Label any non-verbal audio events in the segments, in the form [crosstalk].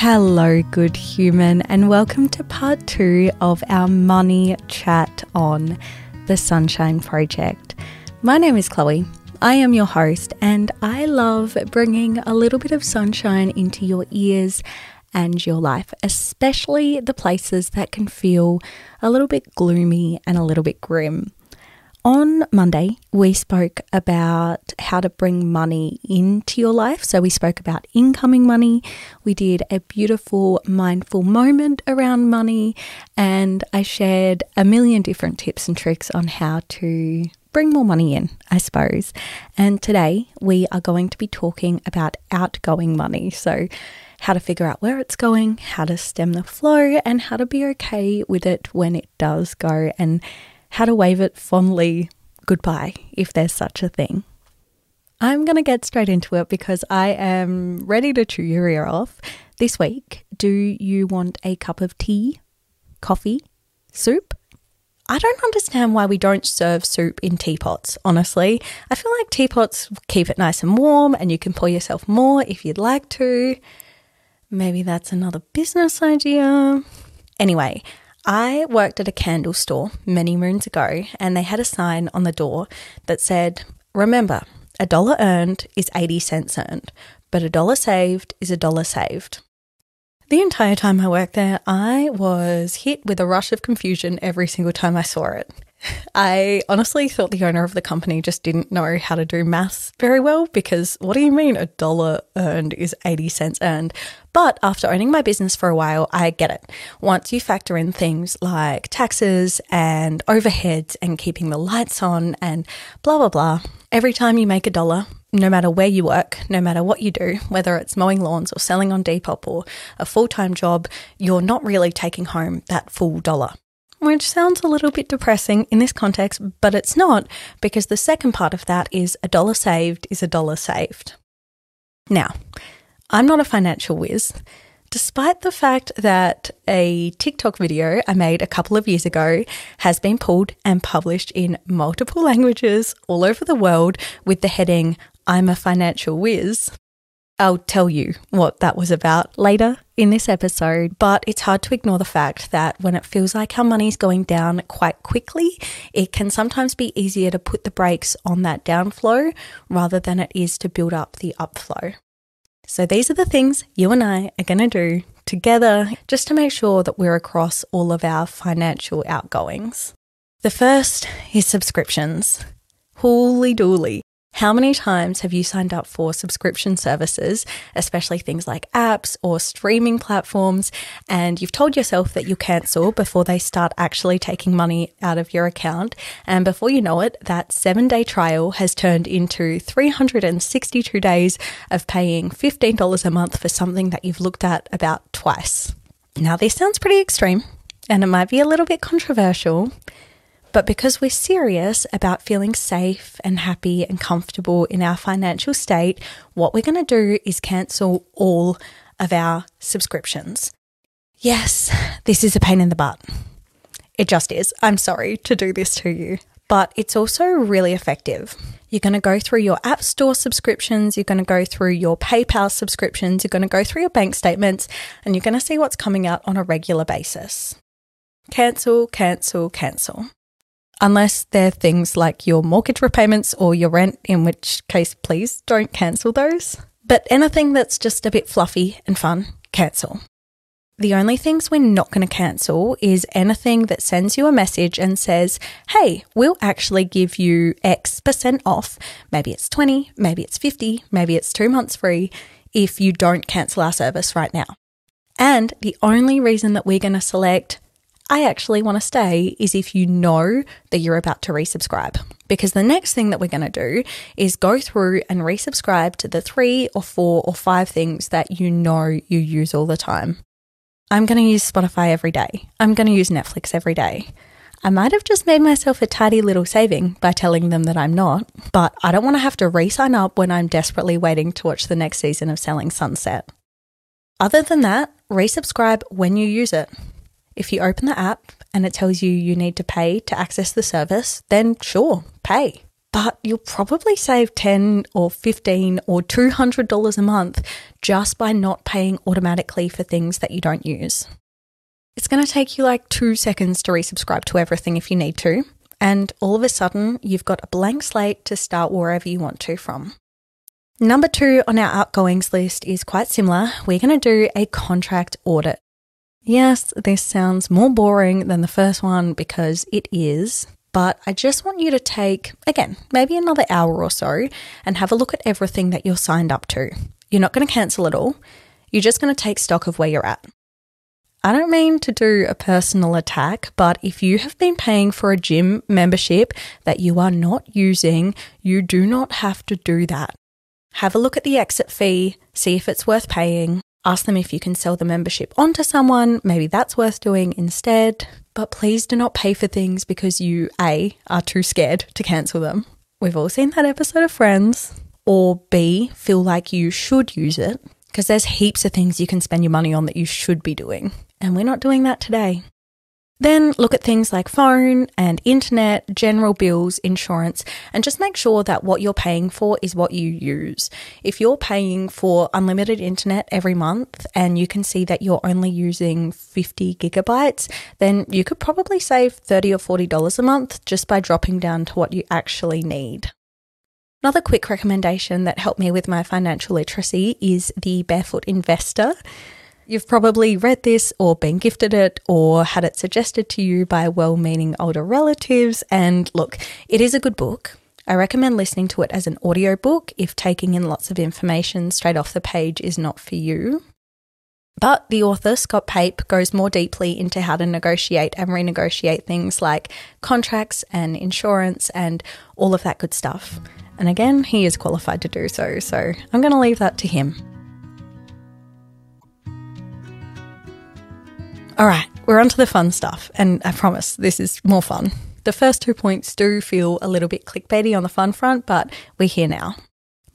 Hello, good human, and welcome to part two of our money chat on the Sunshine Project. My name is Chloe. I am your host, and I love bringing a little bit of sunshine into your ears and your life, especially the places that can feel a little bit gloomy and a little bit grim. On Monday, we spoke about how to bring money into your life. So, we spoke about incoming money. We did a beautiful mindful moment around money, and I shared a million different tips and tricks on how to bring more money in, I suppose. And today, we are going to be talking about outgoing money. So, how to figure out where it's going, how to stem the flow, and how to be okay with it when it does go, and how to wave it fondly goodbye if there's such a thing. I'm going to get straight into it because I am ready to chew your ear off. This week, do you want a cup of tea, coffee, soup? I don't understand why we don't serve soup in teapots, honestly. I feel like teapots keep it nice and warm and you can pour yourself more if you'd like to. Maybe that's another business idea. Anyway, I worked at a candle store many moons ago, and they had a sign on the door that said, Remember, a dollar earned is 80 cents earned, but a dollar saved is a dollar saved. The entire time I worked there, I was hit with a rush of confusion every single time I saw it. I honestly thought the owner of the company just didn't know how to do maths very well because what do you mean a dollar earned is 80 cents earned? But after owning my business for a while, I get it. Once you factor in things like taxes and overheads and keeping the lights on and blah, blah, blah, every time you make a dollar, no matter where you work, no matter what you do, whether it's mowing lawns or selling on Depop or a full time job, you're not really taking home that full dollar which sounds a little bit depressing in this context, but it's not because the second part of that is a dollar saved is a dollar saved. Now, I'm not a financial whiz, despite the fact that a TikTok video I made a couple of years ago has been pulled and published in multiple [laughs] languages all over the world with the heading, I'm a financial whiz. I'll tell you what that was about later in this episode, but it's hard to ignore the fact that when it feels like our money's going down quite quickly, it can sometimes be easier to put the brakes on that downflow rather than it is to build up the upflow. So these are the things you and I are going to do together just to make sure that we're across all of our financial outgoings. The first is subscriptions. Holy dooly. How many times have you signed up for subscription services, especially things like apps or streaming platforms, and you've told yourself that you'll cancel before they start actually taking money out of your account? And before you know it, that seven day trial has turned into 362 days of paying $15 a month for something that you've looked at about twice. Now, this sounds pretty extreme and it might be a little bit controversial. But because we're serious about feeling safe and happy and comfortable in our financial state, what we're going to do is cancel all of our subscriptions. Yes, this is a pain in the butt. It just is. I'm sorry to do this to you, but it's also really effective. You're going to go through your App Store subscriptions, you're going to go through your PayPal subscriptions, you're going to go through your bank statements, and you're going to see what's coming out on a regular basis. Cancel, cancel, cancel unless they're things like your mortgage repayments or your rent, in which case, please don't cancel those. But anything that's just a bit fluffy and fun, cancel. The only things we're not going to cancel is anything that sends you a message and says, hey, we'll actually give you X percent off. Maybe it's 20, maybe it's 50, maybe it's two months free if you don't cancel our service right now. And the only reason that we're going to select I actually want to stay is if you know that you're about to resubscribe. Because the next thing that we're going to do is go through and resubscribe to the three or four or five things that you know you use all the time. I'm going to use Spotify every day. I'm going to use Netflix every day. I might have just made myself a tidy little saving by telling them that I'm not, but I don't want to have to re sign up when I'm desperately waiting to watch the next season of Selling Sunset. Other than that, resubscribe when you use it. If you open the app and it tells you you need to pay to access the service, then sure, pay. but you'll probably save 10 or 15 or $200 a month just by not paying automatically for things that you don't use. It's going to take you like two seconds to resubscribe to everything if you need to, and all of a sudden you've got a blank slate to start wherever you want to from. Number two on our outgoings list is quite similar. We're going to do a contract audit. Yes, this sounds more boring than the first one because it is, but I just want you to take, again, maybe another hour or so and have a look at everything that you're signed up to. You're not going to cancel it all, you're just going to take stock of where you're at. I don't mean to do a personal attack, but if you have been paying for a gym membership that you are not using, you do not have to do that. Have a look at the exit fee, see if it's worth paying, ask them if you can sell the membership onto someone, maybe that's worth doing instead. But please do not pay for things because you, A, are too scared to cancel them. We've all seen that episode of Friends. Or B, feel like you should use it because there's heaps of things you can spend your money on that you should be doing. And we're not doing that today. Then look at things like phone and internet, general bills, insurance, and just make sure that what you're paying for is what you use. If you're paying for unlimited internet every month and you can see that you're only using 50 gigabytes, then you could probably save 30 or $40 a month just by dropping down to what you actually need. Another quick recommendation that helped me with my financial literacy is the Barefoot Investor. You've probably read this or been gifted it or had it suggested to you by well meaning older relatives. And look, it is a good book. I recommend listening to it as an audiobook if taking in lots of information straight off the page is not for you. But the author, Scott Pape, goes more deeply into how to negotiate and renegotiate things like contracts and insurance and all of that good stuff. And again, he is qualified to do so, so I'm going to leave that to him. All right, we're on to the fun stuff, and I promise this is more fun. The first two points do feel a little bit clickbaity on the fun front, but we're here now.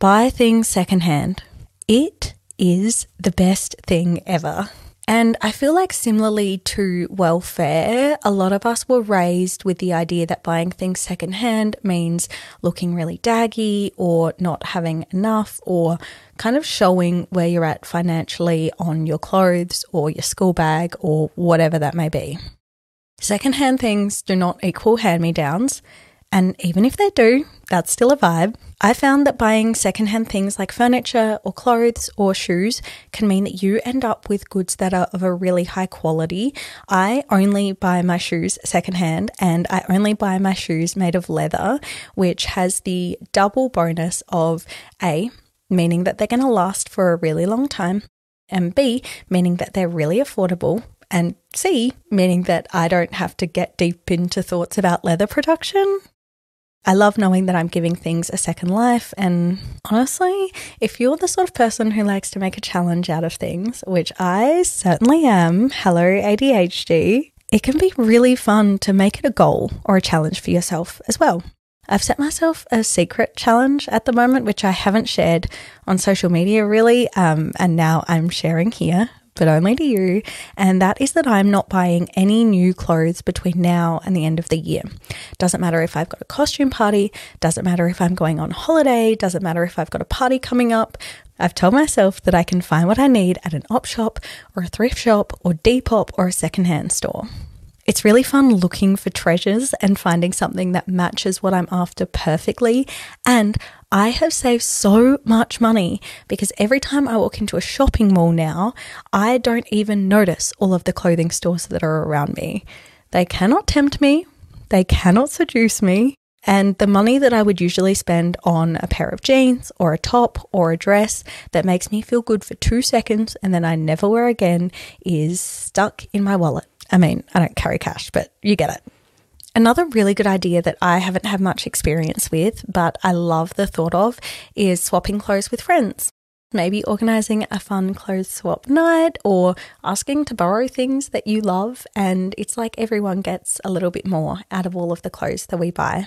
Buy things secondhand. It is the best thing ever. And I feel like, similarly to welfare, a lot of us were raised with the idea that buying things secondhand means looking really daggy or not having enough or kind of showing where you're at financially on your clothes or your school bag or whatever that may be. Secondhand things do not equal hand me downs. And even if they do, that's still a vibe. I found that buying secondhand things like furniture or clothes or shoes can mean that you end up with goods that are of a really high quality. I only buy my shoes secondhand and I only buy my shoes made of leather, which has the double bonus of A, meaning that they're going to last for a really long time, and B, meaning that they're really affordable, and C, meaning that I don't have to get deep into thoughts about leather production. I love knowing that I'm giving things a second life. And honestly, if you're the sort of person who likes to make a challenge out of things, which I certainly am, hello ADHD, it can be really fun to make it a goal or a challenge for yourself as well. I've set myself a secret challenge at the moment, which I haven't shared on social media really, um, and now I'm sharing here but only to you, and that is that I'm not buying any new clothes between now and the end of the year. Doesn't matter if I've got a costume party, doesn't matter if I'm going on holiday, doesn't matter if I've got a party coming up. I've told myself that I can find what I need at an op shop or a thrift shop or Depop or a secondhand store. It's really fun looking for treasures and finding something that matches what I'm after perfectly. And I have saved so much money because every time I walk into a shopping mall now, I don't even notice all of the clothing stores that are around me. They cannot tempt me, they cannot seduce me. And the money that I would usually spend on a pair of jeans or a top or a dress that makes me feel good for two seconds and then I never wear again is stuck in my wallet. I mean, I don't carry cash, but you get it. Another really good idea that I haven't had much experience with, but I love the thought of, is swapping clothes with friends. Maybe organizing a fun clothes swap night or asking to borrow things that you love, and it's like everyone gets a little bit more out of all of the clothes that we buy.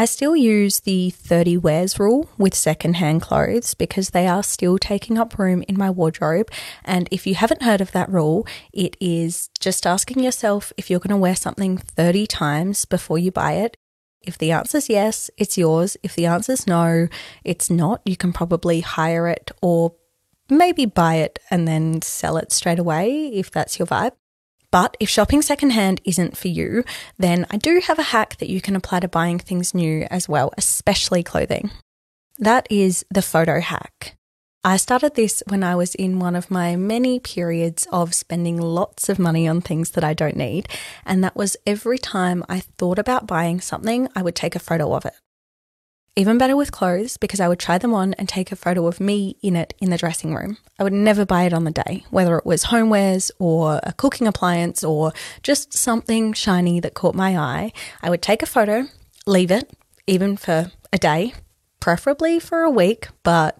I still use the 30 wears rule with secondhand clothes because they are still taking up room in my wardrobe. And if you haven't heard of that rule, it is just asking yourself if you're going to wear something 30 times before you buy it. If the answer's yes, it's yours. If the answer's no, it's not. You can probably hire it or maybe buy it and then sell it straight away if that's your vibe. But if shopping secondhand isn't for you, then I do have a hack that you can apply to buying things new as well, especially clothing. That is the photo hack. I started this when I was in one of my many periods of spending lots of money on things that I don't need. And that was every time I thought about buying something, I would take a photo of it. Even better with clothes because I would try them on and take a photo of me in it in the dressing room. I would never buy it on the day, whether it was homewares or a cooking appliance or just something shiny that caught my eye. I would take a photo, leave it, even for a day, preferably for a week, but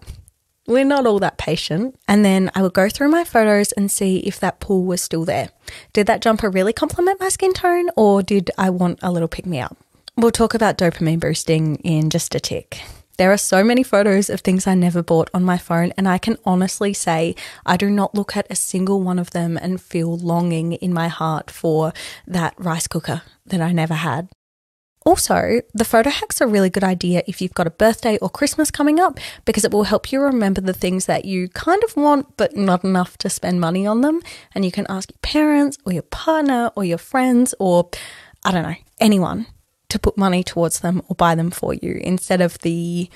we're not all that patient. And then I would go through my photos and see if that pull was still there. Did that jumper really complement my skin tone or did I want a little pick me up? We'll talk about dopamine boosting in just a tick. There are so many photos of things I never bought on my phone, and I can honestly say I do not look at a single one of them and feel longing in my heart for that rice cooker that I never had. Also, the photo hack's a really good idea if you've got a birthday or Christmas coming up because it will help you remember the things that you kind of want but not enough to spend money on them. And you can ask your parents or your partner or your friends or, I don't know, anyone to put money towards them or buy them for you instead of the,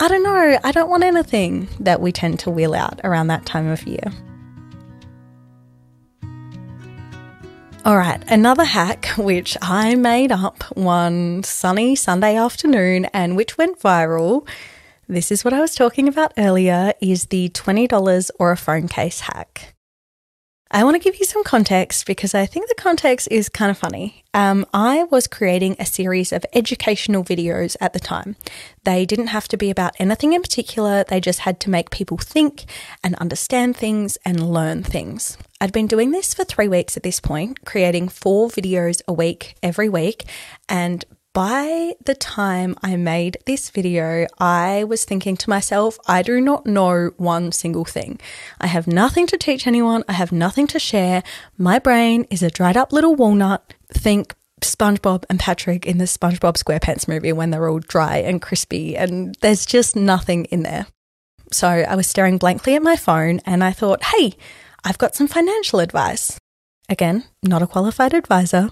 I don't know, I don't want anything that we tend to wheel out around that time of year. All right, another hack [laughs] which I made up one sunny Sunday afternoon and which went viral. This is what I was talking about earlier is the $20 or a phone case hack. I want to give you some context because I think the context is kind of funny. Um, I was creating a series of educational videos at the time. They didn't have to be about anything in particular, they just had to make people think and understand things and learn things. I'd been doing this for three weeks at this point, creating four videos a week every week, and by the time I made this video, I was thinking to myself, I do not know one single thing. I have nothing to teach anyone. I have nothing to share. My brain is a dried up little walnut. Think SpongeBob and Patrick in the SpongeBob SquarePants movie when they're all dry and crispy, and there's just nothing in there. So I was staring blankly at my phone and I thought, hey, I've got some financial advice. Again, not a qualified advisor,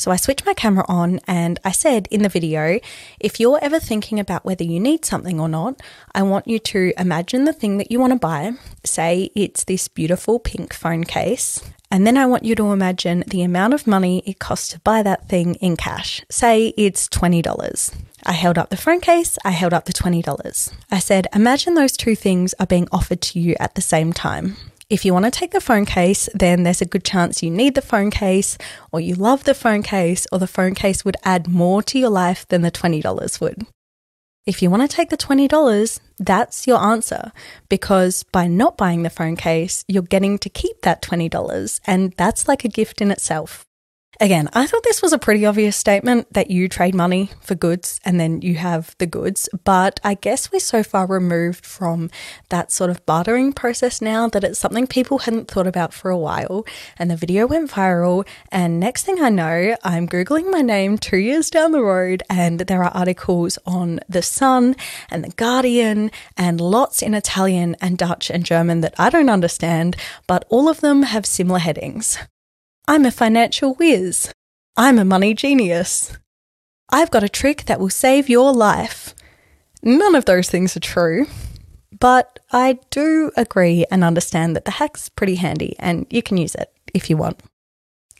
so I switched my camera on and I said in the video, if you're ever thinking about whether you need something or not, I want you to imagine the thing that you want to buy. Say it's this beautiful pink phone case. And then I want you to imagine the amount of money it costs to buy that thing in cash. Say it's $20. I held up the phone case, I held up the $20. I said, imagine those two things are being offered to you at the same time. If you want to take the phone case, then there's a good chance you need the phone case, or you love the phone case, or the phone case would add more to your life than the $20 would. If you want to take the $20, that's your answer because by not buying the phone case, you're getting to keep that $20, and that's like a gift in itself. Again, I thought this was a pretty obvious statement that you trade money for goods and then you have the goods, but I guess we're so far removed from that sort of bartering process now that it's something people hadn't thought about for a while. And the video went viral, and next thing I know, I'm Googling my name two years down the road, and there are articles on The Sun and The Guardian and lots in Italian and Dutch and German that I don't understand, but all of them have similar headings. I'm a financial whiz. I'm a money genius. I've got a trick that will save your life. None of those things are true. But I do agree and understand that the hack's pretty handy and you can use it if you want.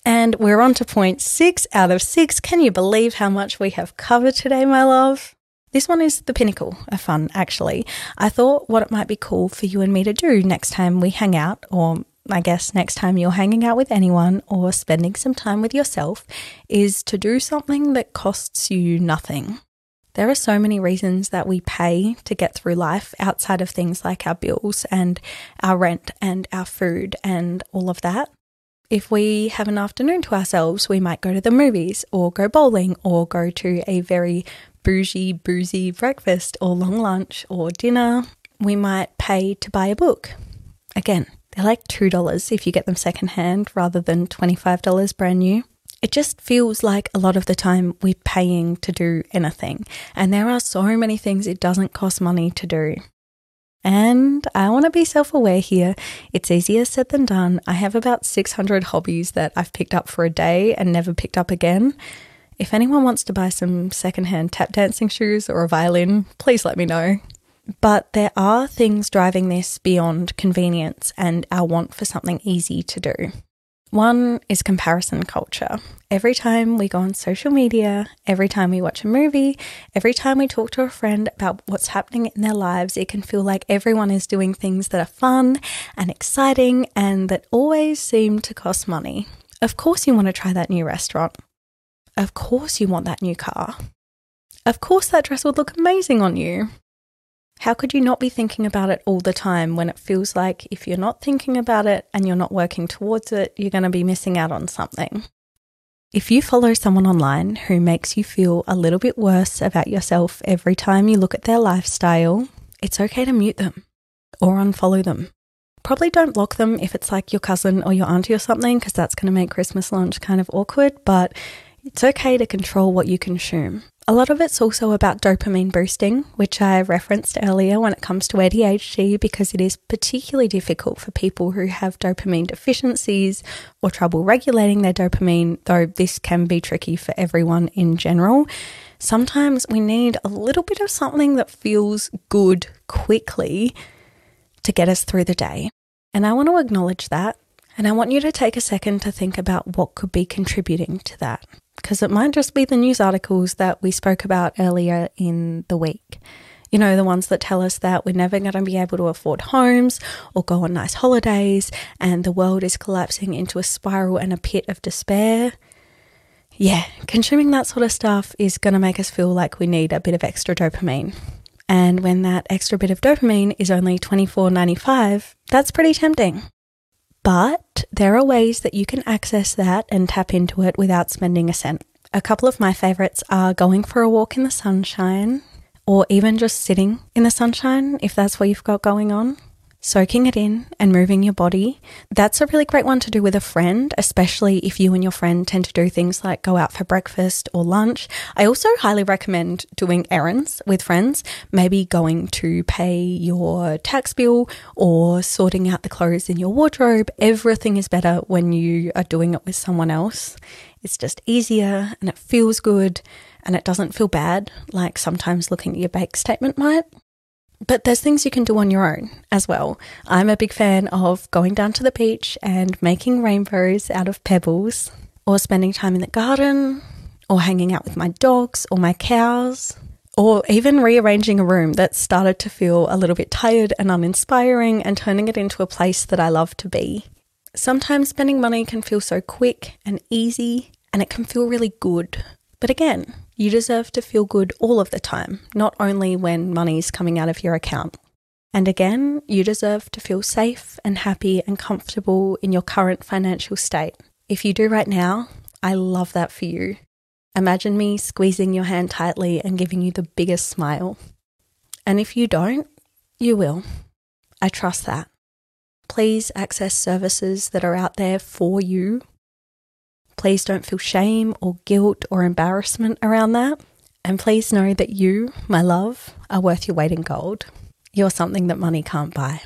And we're on to point six out of six. Can you believe how much we have covered today, my love? This one is the pinnacle of fun, actually. I thought what it might be cool for you and me to do next time we hang out, or I guess next time you're hanging out with anyone or spending some time with yourself is to do something that costs you nothing. There are so many reasons that we pay to get through life outside of things like our bills and our rent and our food and all of that. If we have an afternoon to ourselves, we might go to the movies or go bowling or go to a very bougie, boozy breakfast or long lunch or dinner. We might pay to buy a book. Again, they're like $2 if you get them secondhand rather than $25 brand new. It just feels like a lot of the time we're paying to do anything. And there are so many things it doesn't cost money to do. And I want to be self aware here. It's easier said than done. I have about 600 hobbies that I've picked up for a day and never picked up again. If anyone wants to buy some secondhand tap dancing shoes or a violin, please let me know. But there are things driving this beyond convenience and our want for something easy to do. One is comparison culture. Every time we go on social media, every time we watch a movie, every time we talk to a friend about what's happening in their lives, it can feel like everyone is doing things that are fun and exciting and that always seem to cost money. Of course, you want to try that new restaurant. Of course, you want that new car. Of course, that dress would look amazing on you. How could you not be thinking about it all the time when it feels like if you're not thinking about it and you're not working towards it, you're going to be missing out on something? If you follow someone online who makes you feel a little bit worse about yourself every time you look at their lifestyle, it's okay to mute them or unfollow them. Probably don't block them if it's like your cousin or your auntie or something, because that's going to make Christmas lunch kind of awkward, but it's okay to control what you consume. A lot of it's also about dopamine boosting, which I referenced earlier when it comes to ADHD, because it is particularly difficult for people who have dopamine deficiencies or trouble regulating their dopamine, though this can be tricky for everyone in general. Sometimes we need a little bit of something that feels good quickly to get us through the day. And I want to acknowledge that. And I want you to take a second to think about what could be contributing to that because it might just be the news articles that we spoke about earlier in the week. You know, the ones that tell us that we're never going to be able to afford homes or go on nice holidays and the world is collapsing into a spiral and a pit of despair. Yeah, consuming that sort of stuff is going to make us feel like we need a bit of extra dopamine. And when that extra bit of dopamine is only $24.95, that's pretty tempting. But there are ways that you can access that and tap into it without spending a cent. A couple of my favorites are going for a walk in the sunshine, or even just sitting in the sunshine if that's what you've got going on soaking it in and moving your body. That's a really great one to do with a friend, especially if you and your friend tend to do things like go out for breakfast or lunch. I also highly recommend doing errands with friends, maybe going to pay your tax bill or sorting out the clothes in your wardrobe. Everything is better when you are doing it with someone else. It's just easier and it feels good and it doesn't feel bad like sometimes looking at your bank statement might. But there's things you can do on your own as well. I'm a big fan of going down to the beach and making rainbows out of pebbles, or spending time in the garden, or hanging out with my dogs or my cows, or even rearranging a room that started to feel a little bit tired and uninspiring and turning it into a place that I love to be. Sometimes spending money can feel so quick and easy, and it can feel really good. But again, you deserve to feel good all of the time, not only when money's coming out of your account. And again, you deserve to feel safe and happy and comfortable in your current financial state. If you do right now, I love that for you. Imagine me squeezing your hand tightly and giving you the biggest smile. And if you don't, you will. I trust that. Please access services that are out there for you Please don't feel shame or guilt or embarrassment around that. And please know that you, my love, are worth your weight in gold. You're something that money can't buy.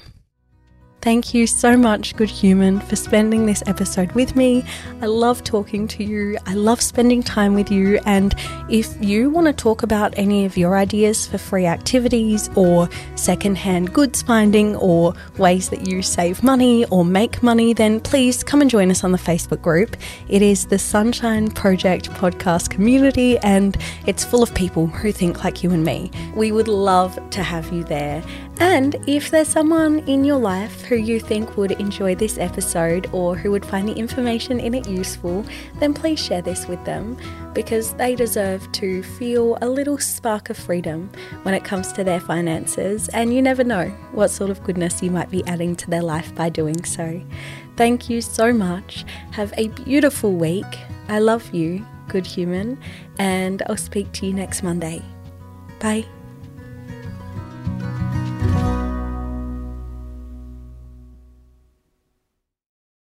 Thank you so much, good human, for spending this episode with me. I love talking to you. I love spending time with you. And if you want to talk about any of your ideas for free activities or secondhand goods finding or ways that you save money or make money, then please come and join us on the Facebook group. It is the Sunshine Project podcast community and it's full of people who think like you and me. We would love to have you there. And if there's someone in your life who you think would enjoy this episode or who would find the information in it useful, then please share this with them because they deserve to feel a little spark of freedom when it comes to their finances. And you never know what sort of goodness you might be adding to their life by doing so. Thank you so much. Have a beautiful week. I love you, good human, and I'll speak to you next Monday. Bye.